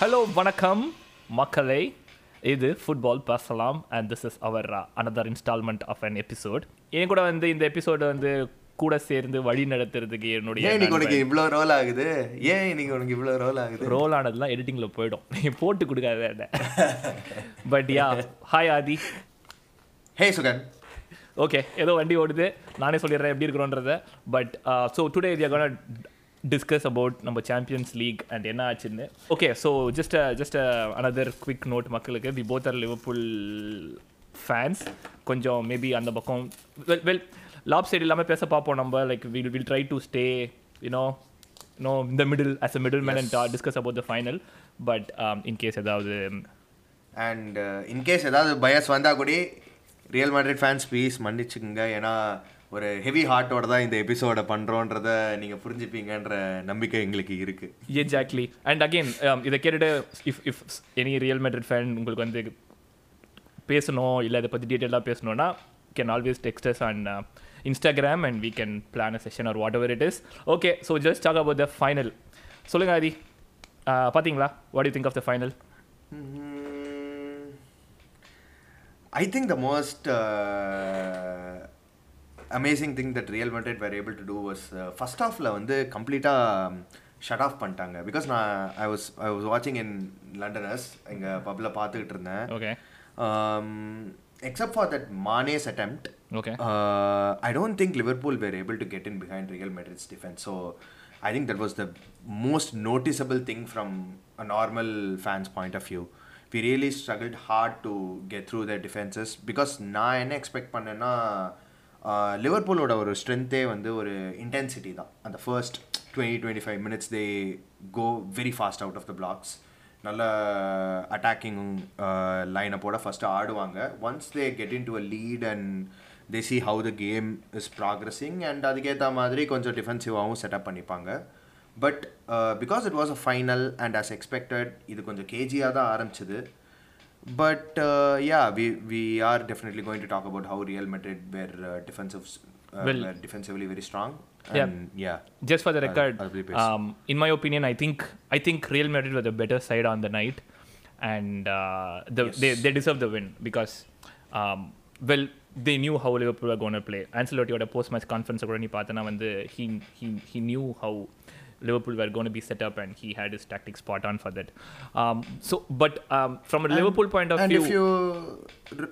Hello வணக்கம் மக்களே. இது ஃபுட்பால் பேசலாம் and this is our another installment of an episode என் கூட வந்து இந்த எபிசோடு வந்து கூட சேர்ந்து வழி நடத்துறதுக்கு என்னுடைய ஏன் இன்னைக்கு உனக்கு இவ்வளோ ரோல் ஆகுது? ஏன் இன்னைக்கு உனக்கு இவ்வளோ ரோல் ஆகுது? ரோல் ஆனதுலாம் எடிட்டிங்கில் போயிடும். நீ போட்டு கொடுக்காத but yeah hi Aadhi hey Sugan okay ஏதோ வண்டி ஓடுது. நானே சொல்லிடுறேன் எப்படி இருக்கிறோன்றத but so today we gonna discuss about நம்ம சாம்பியன்ஸ் லீக் அண்ட் என்ன ஆச்சுன்னு. Okay so just just another quick note மக்களுக்கு. We both are Liverpool fans கொஞ்சம் மேபி அந்த பக்கம் வெல் வெல் லாப் சைடு இல்லாமல் பேச பார்ப்போம் நம்ம. Like will will try to stay you know no இந்த middle as uh middle man and discuss about the final but in case ஏதாவது and in case ஏதாவது பயஸ் வந்தால் கூட ரியல் மேட்ரிட் ஃபேன்ஸ் ப்ளீஸ் மன்னிச்சுக்குங்க. ஏன்னா ஒரு ஹெவி ஹார்ட்டோட தான் இந்த எபிசோடை பண்ணுறோன்றத நீங்கள் புரிஞ்சுப்பீங்கன்ற நம்பிக்கை எங்களுக்கு இருக்குது எக்ஸாக்ட்லி அண்ட் அகெயின் இதை கேட்டுட்டு if if any Real Madrid fan உங்களுக்கு வந்து பேசணும் இல்லை இதை பற்றி டீட்டெயிலாக பேசணும்னா can always text us and Instagram and we can plan a session or whatever it is okay so just talk about the final சொல்லுங்கள் ஆதி பார்த்தீங்களா what you think of the final I think the most uh, amazing thing that Real Madrid were able to do was uh, first halfல வந்து கம்ப்ளீட்டாக shut off பண்ணிட்டாங்க because நான் I was I was வாட்சிங் in Londoners எங்கள் பப்பில் பார்த்துக்கிட்டு இருந்தேன் okay except for that மானேஸ் attempt okay uh, I don't think Liverpool were able to get in behind Real Madrid's defense. So I think that was the most noticeable thing from a normal fan's point of view. We really struggled hard to get through their defenses because நான் என்ன expect பண்ணேன்னா லிவர்பூலோட ஒரு ஸ்ட்ரென்த்தே வந்து ஒரு intensity தான். அந்த first twenty twenty five minutes they go very fast out of the blocks நல்ல attacking லைனப்போட ஃபஸ்ட்டு ஆடுவாங்க. Once they get in to a lead and they see how the game is progressing and அதுக்கேற்ற மாதிரி கொஞ்சம் டிஃபென்சிவாகவும் setup பண்ணிப்பாங்க. But because it was a final and as expected இது கொஞ்சம் கேஜியாக தான் ஆரம்பிச்சது. But yeah we we are definitely going to talk about how real Madrid where defensive Well- defensively very strong Yeah. And yeah just for the record, I'll be pissed. um, in my opinion, I think I think Real Madrid were the better side on the night, and uh, the, they they deserve the win because, um, well, they knew how Liverpool were going to play. Ancelotti had a post match conference கூட நீ பார்த்தனா வந்து he he he knew how Liverpool were going to be set up, and he had his tactics spot on for that. Um, so, but um, from a and, Liverpool point of and view, and if you,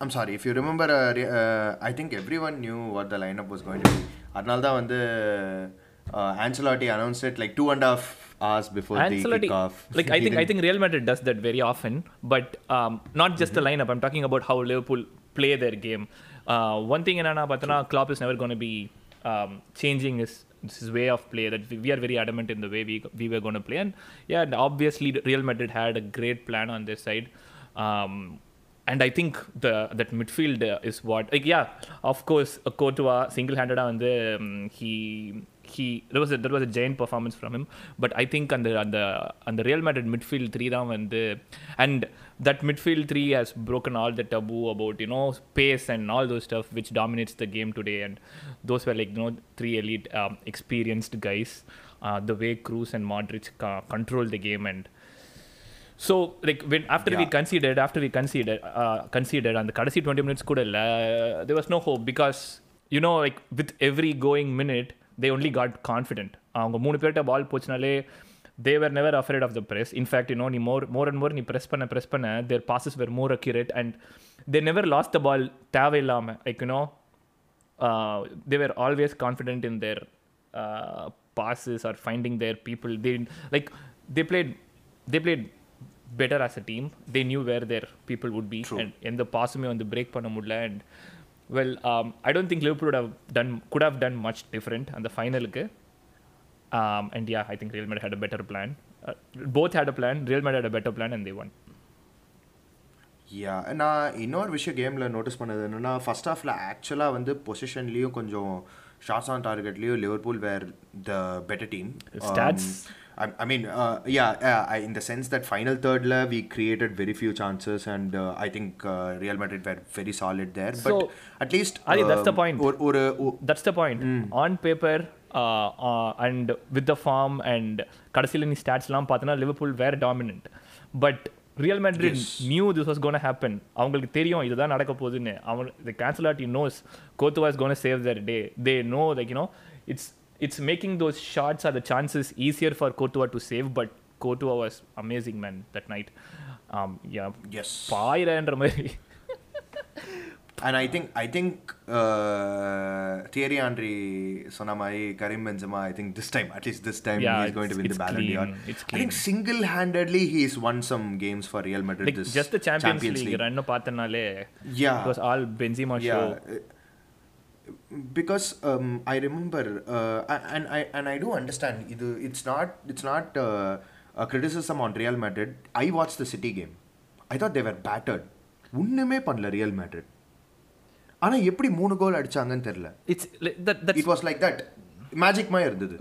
I'm sorry, if you remember, uh, uh, I think everyone knew what the lineup was going to be. Arnaldo and the uh, Ancelotti announced it like two and a half hours before Ancelotti, the kickoff. Like I think I think Real Madrid does that very often, but um, not just mm-hmm. the lineup. I'm talking about how Liverpool play their game. Uh, one thing in Anna Patana, Klopp is never going to be um, changing his his way of play that we are very adamant in the way we we were going to play. And yeah, and obviously Real Madrid had a great plan on their side. Um, and I think the that midfield is what like yeah of course a Courtois single handed on the um, he he there was a, there was a giant performance from him but i think on the on the on the real madrid midfield 3 down and the and that midfield 3 has broken all the taboo about you know pace and all those stuff which dominates the game today and those were like you know three elite um, experienced guys uh, the way Kroos and modric ca- control the game and so like when after we conceded after we conceded uh, considered அந்த கடைசி 20 minutes could இல்லை there was no hope because you know like with every going minute they only got confident அவங்க மூணு பேர்கிட்ட பால் போச்சுனாலே they were never afraid of the press in fact you know நீ more more and more நீ press பண்ண press பண்ண their passes were more accurate and they never lost the ball தேவையில்லாமல் like you know they were always confident in their passes or finding their people they like they played they played better as a team they knew where their people would be and எந்த பாஸுமே வந்து break பண்ண முடியல and well I don't think Liverpool have done good have done much different அந்த ஃபைனலுக்கு and I think Real Mad had a better plan both had a plan Real Mad had a better plan and the one yeah நான் இன்னொரு விஷயம் கேமில் notice பண்ணது என்னென்னா first ஆஃப்ல ஆக்சுவலாக வந்து பொசிஷன்லேயும் கொஞ்சம் shots on டார்கெட்லேயும் Liverpool were the better team stats I mean, uh, yeah, yeah, I, in the sense that final third la we created very few chances, and uh, I think uh, Real Madrid were very solid there. But So, at least, Ali, that's the um, point. or, or, uh, That's the point. On paper, and with the form and கடைசியில் நீ ஸ்டாட்ஸ்லாம் பார்த்தோன்னா Liverpool were dominant but Real Madrid knew this was gonna happen அவங்களுக்கு தெரியும் இதுதான் நடக்க போகுதுன்னு அவன் the Ancelotti knows Courtois is gonna save their day they know like you know it's it's making those shots or the chances easier for Courtois to save, but Courtois was amazing, man, that night. Um, yeah. Yes. and I think I think uh, Thierry Henry, Sonamai, Karim Benzema. I think this time, at least this time, yeah, he's going to win the Ballon d'Or. It's clean. I think single-handedly he's won some games for Real Madrid. Like, this just the Champions, Champions League, League. Yeah. It was all Benzema yeah. show. Uh, Because um, I remember uh, and I and I do understand இது it's not it's not uh, a criticism on Real Madrid. I watched the City game. I thought they were battered. ஒண்ணுமே பண்ணல real Madrid ஆனா எப்படி மூணு கோல் அடிச்சாங்கன்னு தெரியல it's like that that's it was like that magic மாதிரி இருந்தது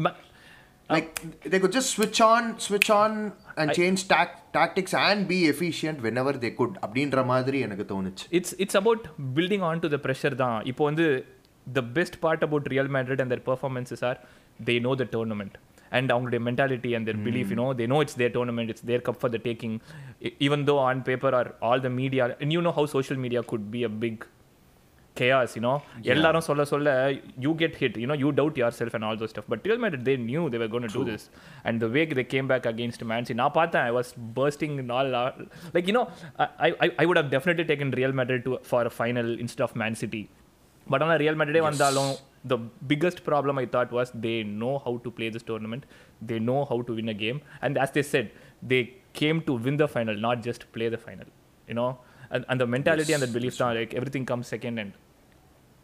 like they could just switch on switch on and change tac- tactics and be efficient whenever they could அப்படின்ற மாதிரி எனக்கு தோணுச்சு it's it's about building on to the pressure தான் இப்போ வந்து the best part about Real Madrid and their performances are they know the tournament and அவங்களுடைய mentality and their belief you know they know it's their tournament it's their cup for the taking E- even though on paper or all the media and you know how social media could be a big chaos you know எல்லாரும் சொல்ல சொல்ல you get hit you know you doubt yourself and all those stuff but Real Madrid they knew they were going to do this and the way they came back against Man City நான் பார்த்தேன் I was bursting in all out- like you know I, I, I would have definitely taken Real Madrid to for a final instead of Man City but ஆனால் Real Madrid வந்தாலும் the biggest problem I thought was they know how to play this tournament they know how to win a game and as they said they came to win the final not just play the final you know and, and the mentality and the belief தான் like everything comes second and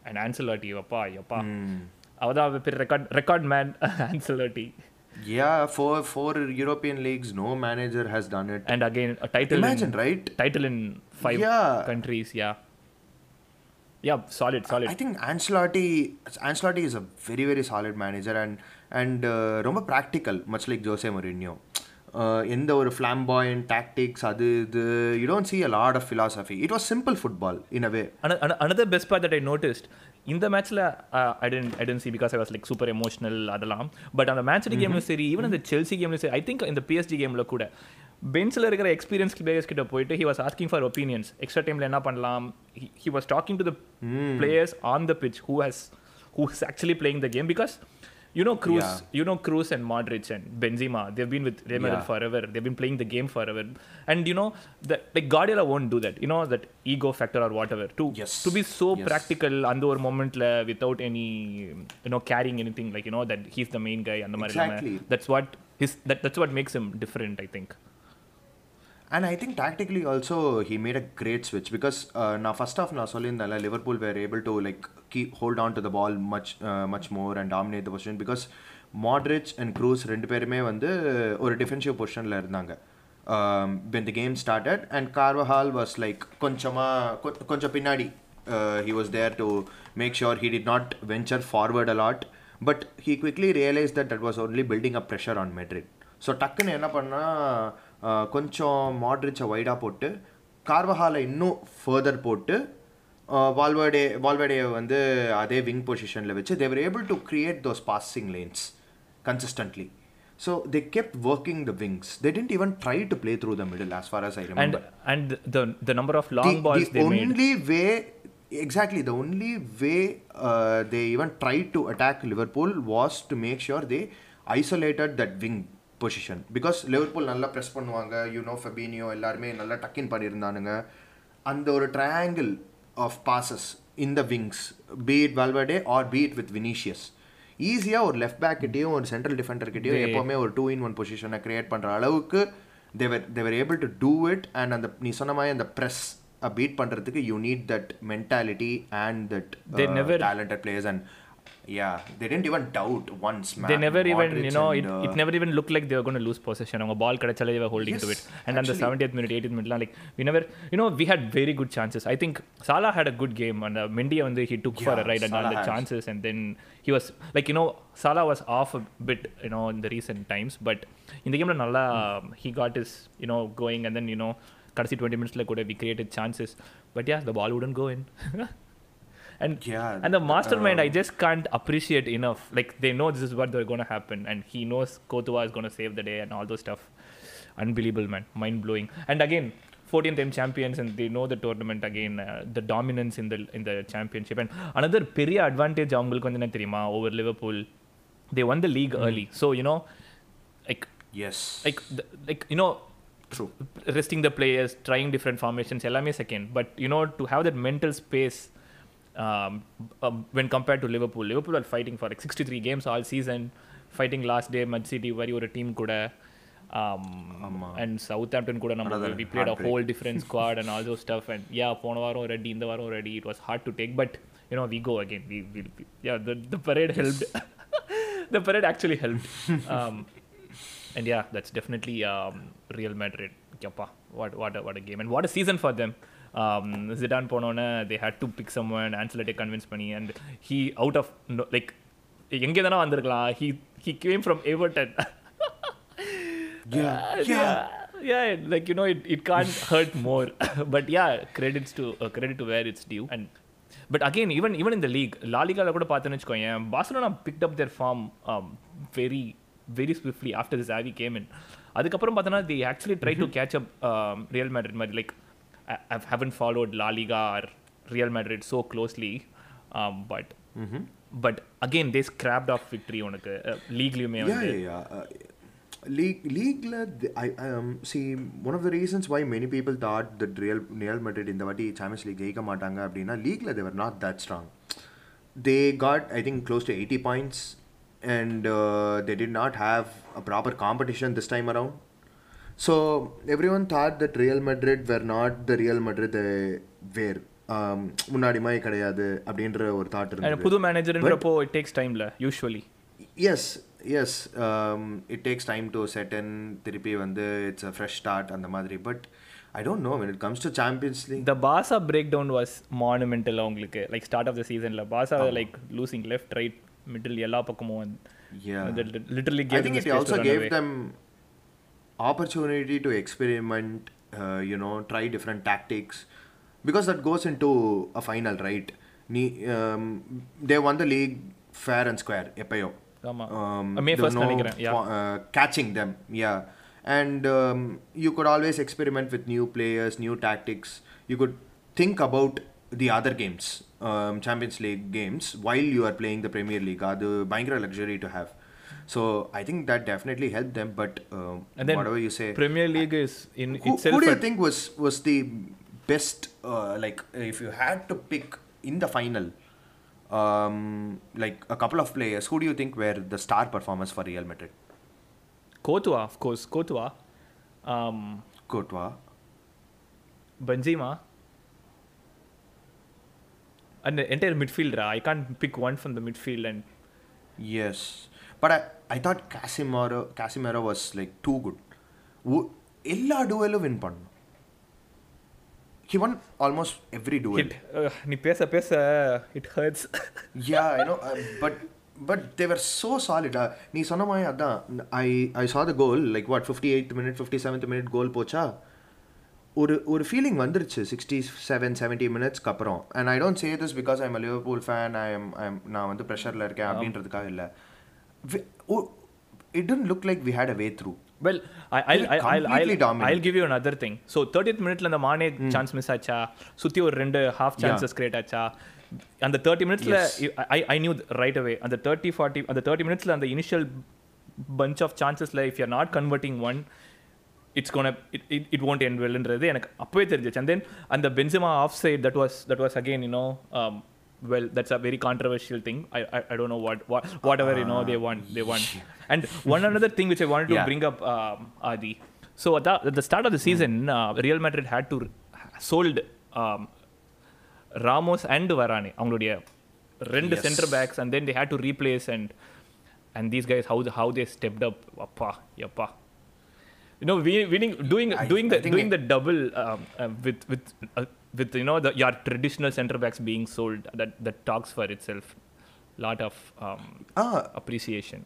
and Ancelotti அப்பா அப்பா அவதான் பெரிய record record man Ancelotti yeah for for european leagues no manager has done it and again a title imagine in, right title in five Yeah. countries yeah Yeah solid solid I think Ancelotti Ancelotti is a very very solid manager and and uh, ரொம்ப practical much like Jose Mourinho uh, எந்த ஒரு flamboyant tactics அது இது you don't see a lot of philosophy it was simple football in a way Ano- ano- another best part that I noticed இந்த மேட்ச்ல I tend I tend see because I was like super emotional அதெல்லாம் but அந்த match கேம்ல சரி even அந்த Chelsea கேம்ல சரி I think இந்த பிஎஸ்டி கேம்ல கூட பெஞ்சில் இருக்கிற எக்ஸ்பீரியன்ஸ் பிளேயர்ஸ் கிட்ட போயிட்டு he was asking for opinions extra டைமில் என்ன பண்ணலாம் he was talking to the players on the pitch who has who has actually playing the game you know Kroos, you know Kroos and Modric and Benzema. They've been with Real forever. They've been playing the game forever. And you know that like Guardiola won't do that. You know that ego factor or whatever. To yes. to be so practical and over moment without any you know carrying anything like you know that he's the main guy and the exactly. That's what his that, that's what makes him different. I think. And I think tactically also he made a great switch because uh, now first off நான் சொல்லியிருந்தேன்ல Liverpool were able to like keep hold on to the ball much uh, much more and dominate the position because Modric and Cruz ரெண்டு பேருமே வந்து ஒரு defensive பொசிஷனில் இருந்தாங்க um, when the game started and Carvajal was like கொஞ்சமா கொ- கொஞ்சம் பின்னாடி uh, he was there to make sure he did not venture forward a lot but he quickly realized that that was only building up pressure on Madrid so டக்குன்னு என்ன பண்ணா uh, கொஞ்சம் மாட்ரிச்சை வைடாக போட்டு கார்வஹாலை இன்னும் ஃபர்தர் போட்டு வால்வர்டே வால்வர்டே வந்து அதே wing பொசிஷனில் வச்சு they were able to create those passing lanes consistently so they kept working the wings they didn't even try to play through the middle as for us I And remember and the the number of long the, balls the they made. only way exactly the only way uh, they even tried to attack liverpool was to make sure they isolated that wing position. Because liverpool நல்லா press பண்ணுவாங்க you know Fabinho எல்லாருமே நல்லா tuck in பண்ணியிருந்தானுங்க. அந்த ஒரு triangle of passes in the wings beat Valverde or beat with Vinicius ஈஸியாக ஒரு left back கிட்டேயும் ஒரு சென்ட்ரல் டிஃபெண்டர் கிட்டேயும் எப்போவுமே ஒரு டூ இன் ஒன் பொசிஷனை கிரியேட் பண்ணுற அளவுக்கு they were they were able to do it and அந்த நீ சொன்ன மாதிரி அந்த ப்ரெஸ் பீட் பண்ணுறதுக்கு you need that mentality and that talented players and yeah they didn't even doubt once man they never even Modric you know and, it, uh, it never even looked like they were going to lose possession அவங்க ball கிடைச்சாலே they were holding to it Yes, and on the actually. 70th minute 80th minute like we never you know we had very good chances i think salah had a good game and uh, mendy வந்து he took for a Yeah, ride and all Salah the has. chances and then he was like you know salah was off a bit you know in the recent times but இந்த கேம்ல நல்லா he got his you know going and then you know கடைசி 20 minutesல கூட we created chances but yeah the ball wouldn't go in and yeah, and the mastermind uh, I um, just can't appreciate enough. Like they know this is what they're gonna happen, and he knows Courtois is gonna save the day and all those stuff. Unbelievable, man, mind blowing. And again, 14th M champions and they know the tournament again uh, the dominance in the in the championship and another பெரிய advantage over liverpool they won the league mm. early so you know like yes like like you know true resting the players trying different formations எல்லாமே second but you know to have that mental space um, um, when compared to Liverpool. Liverpool are fighting for like 63 games all season, fighting last day Man City வரி ஒரு team கூட and Southampton கூட நம்ம we played a whole different squad and all those stuff and yeah போன வாரம் ready இந்த வாரம் ready it was hard to take but you know we go again we will yeah the the parade helped the parade actually help and yeah that's definitely Real Madrid எப்பா what what what a game and what a season for them Zidane போனோன்னே they had to pick some and ஆன்சலட்டை convince பண்ணி and he out of like எங்கே தானே வந்திருக்கலாம் he he came from Everton yeah like you know it, it can't hurt more but yeah credits to uh, credit to where it's due and but again even even in the league la liga la kuda paathunu vechukoye barcelona picked up their form um, very very swiftly after this avi came in அதுக்கப்புறம் பார்த்தோன்னா the actually try to catch up Real Madrid மாதிரி like I, I haven't followed La Liga or Real Madrid so closely, um, but mm-hmm. but again they scrapped off victory உனக்கு. Uh, லீக்லயுமே வந்து. League லீக்ல I see one of the reasons why many people thought the Real Real Madrid இந்த வாட்டி Champions League ஜெயிக்க மாட்டாங்க அப்படின்னா லீக்ல they were not that strong they got I think close to eighty points and they did not have a proper competition this time around. So everyone thought that Real Madrid were not the Real Madrid they were. Um, முன்னாடி மாதிரி கிடையாது அப்படின்ற ஒரு thought இருந்தது புது மேனேஜர்ன்றப்போ it takes டைம்ல usually yes yes um, it takes time to set in திருப்பி வந்து it's a fresh start அந்த மாதிரி but I don't know when it comes to Champions League த பாசா பிரேக் டவுன் வாஸ் மானுமெண்டல் அவங்களுக்கு லைக் ஸ்டார்ட் ஆஃப் த சீசன்ல பாசா like losing left right middle எல்லா பக்கமும் literally I think it also gave them opportunity to experiment uh, you know try different tactics because that goes into a final right Nee- um, they won the league fair and square எப்பயோ ஆமா um, May there was first நினைக்கிறேன், yeah. po- uh, catching them yeah and um, you could always experiment with new players new tactics you could think about the other games um, champions league games while you are playing the premier league அது பயங்கர luxury to have So I think that definitely helped them. But um, and then whatever you say, Premier League is in who, itself. Who do you think was was the best? Uh, like if you had to pick in the final, um, like a couple of players, who do you think were the star performers for Real Madrid? Courtois, of course, Courtois. Um, Courtois. Benzema. And the entire midfielder. I can't pick one from the midfield and. Yes, but I I thought Casemiro Casemiro was like too good எல்லா டுவலும் win பண்ணும் he won almost every duel நீ பேச பேச it hurts yeah you know but but they were so சாலிடா நீ சொன்ன மாதிரி அதான் I I saw the goal like what fifty eight minute fifty seventh minute goal போச்சா? ஒரு ஒரு ஃபீலிங் வந்துருச்சு சிக்ஸ்டி செவன் செவன்ட்டி மினிட்ஸ்க்கு அப்புறம். And I don't say this because I'm Liverpool fan I am I'm நான் வந்து ப்ரெஷரில் இருக்கேன் அப்படின்றதுக்காக இல்லை. It don't look like we had a way through Well, I, I'll, They were I'll, I'll, completely I'll, dominant. I'll give you another thing. So 30th மினிட்ல அந்த மானே chance miss ஆச்சா? சுத்தி ஒரு ரெண்டு ஹாஃப் சான்சஸ் கிரியேட் ஆச்சா? அந்த thirty மினிட்ஸ்ல I I knew right away அந்த தேர்ட்டி ஃபார்ட்டி அந்த தேர்ட்டி மினிட்ஸ்ல அந்த initial punch of சான்சஸ்ல if you're not converting one it's gone it it won't end வெல்ன்றது எனக்கு அப்பவே தெரிஞ்சிச்சு. அண்ட் தென் அந்த Benzema offside that was that was again you know well that's a very controversial thing I, I i don't know what, what whatever you know they want they want and one another thing which i wanted to Yeah. bring up um, adi so at the, at the start of the season uh, real madrid had to sold um, ramos and varane அவங்களுடைய ரெண்டு Yes. center backs and then they had to replace and and these guys how the, how they stepped up appa yappa you know we- winning doing I- doing I the think doing it- the double um, uh, with with uh, with you know the your traditional center backs being sold that that talks for itself. Lot of um, ah. appreciation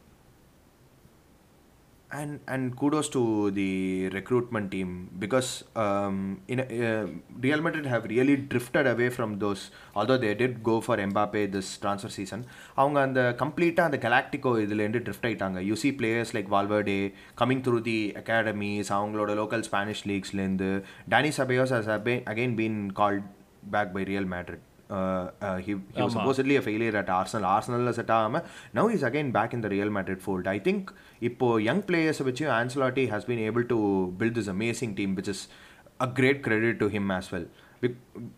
and and kudos to the recruitment team because um, in a, uh, Real Madrid have really drifted away from those. Although they did go for Mbappe this transfer season, அவங்க அந்த கம்ப்ளீட்டாக அந்த கலாக்டிகோ இதுலேருந்து drift ஆயிட்டாங்க you see players like Valverde coming through the academies அவங்களோட local Spanish லீக்ஸ்லேருந்து Dani சபையோஸ் has again been called back by Real Madrid uh, uh, uh, uh, he, he was supposedly a failure at Arsenal ஆர்சனலில் set ஆகாமல் now is again back in the Real Madrid fold I think இப்போது young பிளேயர்ஸை வச்சு Ancelotti has been able to build this amazing team, which is a great credit to him as well.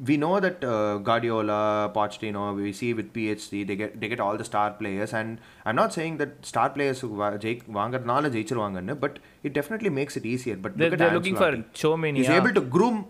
we know that uh, Guardiola, Pochettino, we see with PSG, they get they get all the star players, and I'm not saying that star players knowledge but it definitely makes it easier. But they're, look they're looking for Tchouaméni. He's able to groom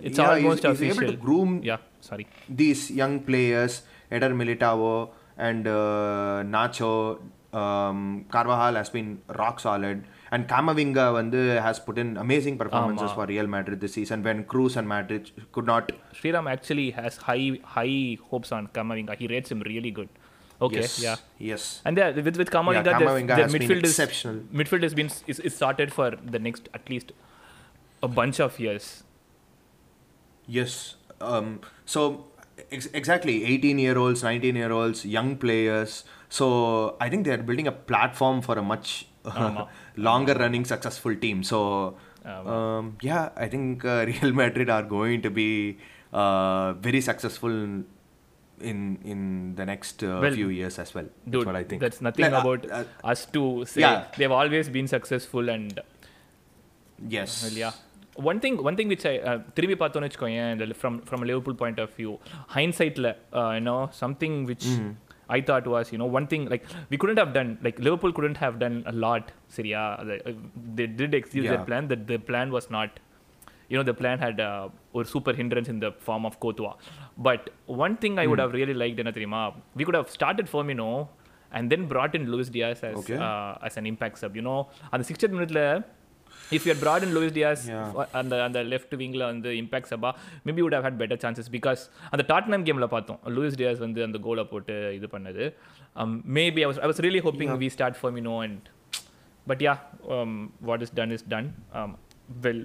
it's yeah, almost he's, official. He's able to groom yeah, sorry. these young players, Eder Militao and uh, Nacho. Um, Carvajal has been rock solid. And Kamavinga vandu has put in amazing performances for Real Madrid this season when Kroos and Madrid could not. Sriram actually has high high hopes on Kamavinga. He rates him really good. Okay, yes, yeah, yes. And yeah, with with Kamavinga, yeah, Kamavinga midfield is exceptional. Midfield has been is, is sorted for the next at least a bunch of years. Yes. Um, so ex- exactly, 18 year olds, 19 year olds, young players. So I think they are building a platform for a much ஆமா. longer running successful team. So um, yeah, I think uh, Real Madrid are going to be uh, very successful in in the next uh, Well, few years as well. That's Dude, what I think. that's nothing Like, uh, about uh, us to say. yeah. They've always been successful and yes. well, yeah. One thing, one thing which I uh, திரும்பி பார்த்தோன்னு வச்சுக்கோயேன் from from a Liverpool point of view, hindsightல uh, you know something which I thought was you know one thing like we couldn't have done like Liverpool couldn't have done a lot. சரியா The- uh, they did execute their Yeah. plan. That the plan was not you know the plan had uh, ஒரு super hindrance in the form of Courtois. But one thing I would have really liked என்ன தெரியுமா we could have started Firmino and then brought in Luis Diaz as Okay. uh, as an impact sub. You know அந்த 60th மினிட்ல if you had brought in Luis Diaz yeah. on, the, on the left wing on the impact Sabah, maybe you would have had better chances because on the Tottenham game, la paatho, Luis Diaz and the goal. Um, maybe I was, I was really hoping we start Firmino. And, but yeah, um, what is done is done. Um, well,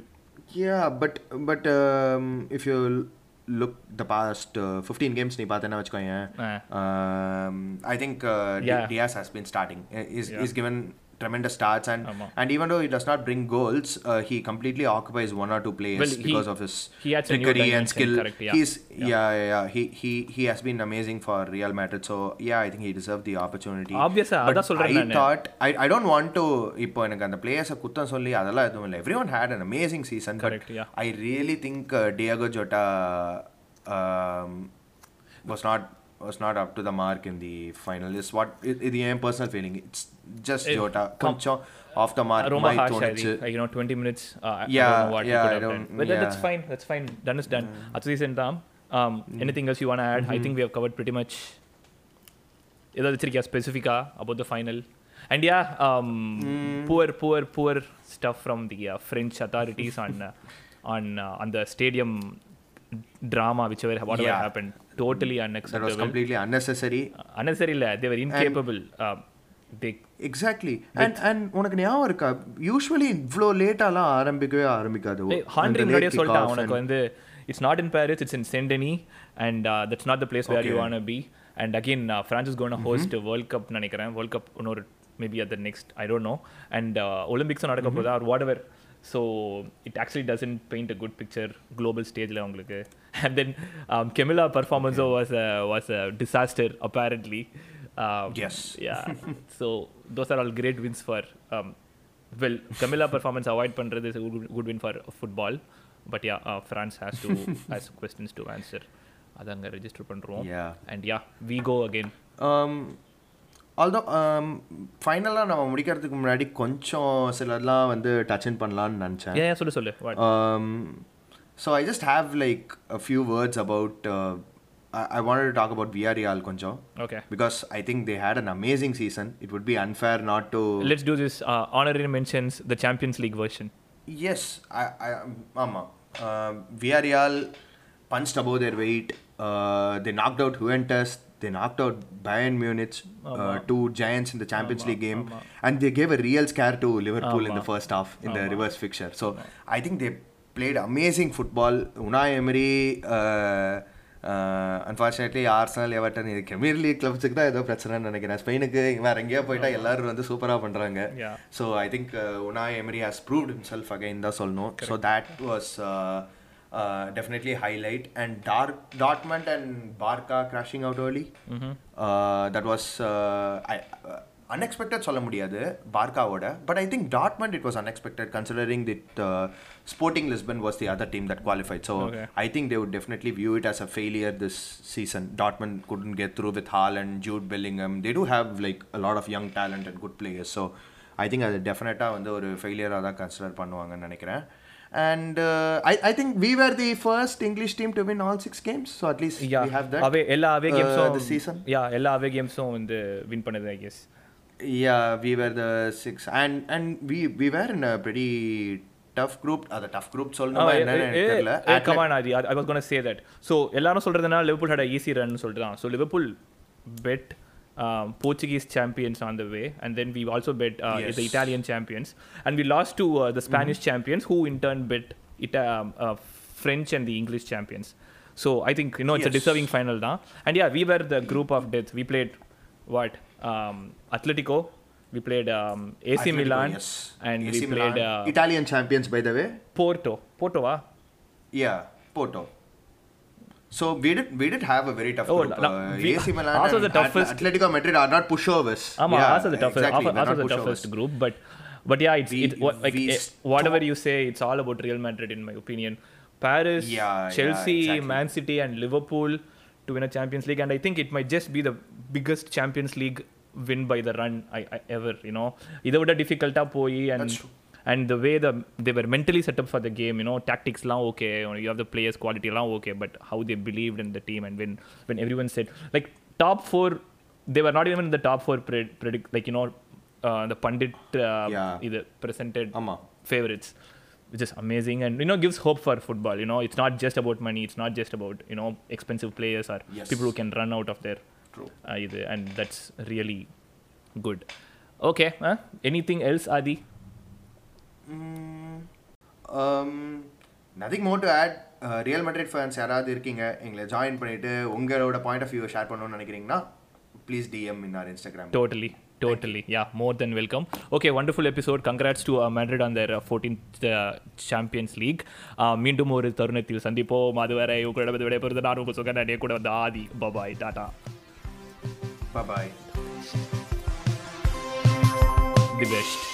yeah, but but um, if you look the past uh, 15 games, uh, um, I think. Uh, Diaz has been starting. He's, he's given Uh, tremendous starts and ஆமா. and even though he does not bring goals, uh, he completely occupies one or two players Well, he- because of his trickery and skill. correct, yeah. He's Yeah. yeah. yeah He he he has been amazing for Real Madrid. So yeah, I think he deserved the opportunity. Obvious ah, But அதான் சொல்றேன் I thought I I don't want to இப்போ எனக்கு அந்த பிளேயர்ஸை குத்தம் சொல்லி அதெல்லாம் எதுவும் இல்லை every one had an amazing season yeah. I really think uh, Diego Jota um, was not was not up to the mark in the final. Is what it, it, the personal feeling. It's just Eh, Jota com- கொஞ்சம் off the mark. ரொம்ப might harsh I தோணுச்சு. think. Like, you know 20 minutes uh, I- I Yeah, don't know what yeah, he could I have don't- done but that- that's yeah. fine that's fine done is done அடுத்த season தான் um, anything else you want to add I think we have covered pretty much ஏதாவது வச்சிருக்கியா ஸ்பெசிஃபிக்கா about the final and yeah um, poor poor poor stuff from the uh, French authorities on uh, on uh, on the stadium drama whichever whatever Yeah. happened totally That was unacceptable completely unnecessary. unnecessary இல்ல they were incapable uh, they exactly and and உனக்கு ஞாபகம் இருக்கா? Usually இவ்வளோ லேட்டாலாம் ஆரம்பிக்கவே ஆரம்பிக்காது. ஹாண்ட்ரி முன்னாடியே சொல்லிட்டான் உனக்கு and- வந்து it's not in Paris it's in Saint any and that's not the place where you. Want be and again France is gonna host World Cup நினைக்கிறேன். World cup இன்னொரு maybe at the next I don't know and ஒலிம்பிக்ஸும் நடக்க போதா or whatever so it actually doesn't paint a good picture global ஸ்டேஜில் அவங்களுக்கு and then Camila பர்ஃபார்மன்ஸோ was a was a disaster apparently so those are all great wins for well Camila performance avoid பண்ணுறது is good win for football but yeah France has to has questions to answer அதை அங்கே register பண்ணுறோம் and yeah we go again although ஃபைனலாக நம்ம முடிக்கிறதுக்கு முன்னாடி கொஞ்சம் சிலர்லாம் வந்து டச் இன் பண்ணலான்னு நினச்சேன் yeah, yeah சொல்லு சொல்லு what Um, so I just have like a few words about. Uh, I, I wanted to talk about Villarreal konjo okay because I think they had an amazing season. It would be unfair not to. let's do this uh, honorary mentions the Champions League version Yes, I, I, ஆமா. Uh, Villarreal Uh, they knocked out Bayern Munich, uh, two giants in the Champions League game, and they gave a real scare to Liverpool in the first half in the reverse fixture. So I think they played amazing football. Unai Emery. Uh, unfortunately Arsenal Everton இது Premier League கிளப்ஸுக்கு தான் ஏதோ பிரச்சனைன்னு நினைக்கிறேன் ஸ்பெயினுக்கு வேற எங்கேயோ போயிட்டா எல்லாரும் வந்து சூப்பராக பண்ணுறாங்க. So I think Unai Emery has proved himself again தான் சொல்லணும் so that was uh, highlight and dark Dar- Dortmund and Barca crashing out early. Mm-hmm. Uh, that சொல்ல முடியாது பார்க்காவோட but I think Dortmund it was unexpected considering that Sporting Lisbon was the other team that qualified so I think they would definitely view it as a failure this season Dortmund couldn't get through with hall and Jude Bellingham they do have like lot of young talent and good players so I think அது டெஃபினட்டாக வந்து ஒரு ஃபெயிலியராக தான் consider பண்ணுவாங்கன்னு நினைக்கிறேன். and uh, I, I think we were the first English team to win all six games, so at least yeah. we have that. Away, ella away games uh, the season. Yeah, ella away games the win பண்ணது I guess. Yeah, we were the six, and and we we were in a pretty tough group அது tough group சொல்லணுமா என்னன்னு தெரியல come on Adhi I was gonna say that so எல்லாரும் சொல்றதுனா Liverpool had easy run சொல்றான் so Liverpool beat Portuguese champions on the way, and then we also bet uh, Yes. the Italian champions, and we lost to uh, the Spanish champions, who in turn bet Ita- um, uh, French and the English champions. So I think you know it's a deserving final now. And yeah, we were the group of death. We played what um, Atletico, we played um, AC Atletico, Milan, yes. and AC we played Milan. uh, Italian champions by the way. Porto. Porto, ah? Yeah, Porto. So we did we did have a very tough Oh, group. no, uh, we- AC Milan ours was and the toughest- Atl- Atletico Madrid are not pushovers. Ama, yeah, ours are the toughest. Exactly, ours- they're ours are not the toughest pushovers. group, but but yeah, it's We- it, what, like we eh, stop- whatever you say, it's all about Real Madrid in my opinion. Paris, Yeah, yeah, Chelsea, exactly. Man City, and Liverpool to win a Champions League, and I think it might just be the biggest Champions League win by the run I, I ever. You know, இதை விட டிஃபிகல்ட்டாக போய் and that's true. and the way the they were mentally set up for the game, you know, tactics lang okay, you, know, you have the players quality lang okay, but how they believed in the team and when when everyone said like top four, they were not even in the top four pred- predict like you know uh, the pundit uh, Yeah. either presented ஆமா. favorites which is amazing and you know gives hope for football you know it's not just about money it's not just about you know expensive players or Yes. people who can run out of their True. uh, either, and that's really good okay huh? anything else adi nothing more to add Real Madrid fans யாராவது இருக்கீங்க எங்களை join பண்ணிவிட்டு உங்களோட point of view share பண்ணணும்னு நினைக்கிறீங்கன்னா please DM in our Instagram totally totally yeah more than welcome okay wonderful episode congrats to Madrid on their fourteenth Champions League மீண்டும் ஒரு தருணத்தில் சந்திப்போம். அது வேற உங்களோட விடைபெறுது நான் உங்கள் சுகநாடியே கூட வந்து ஆதி. Bye bye tata bye bye the best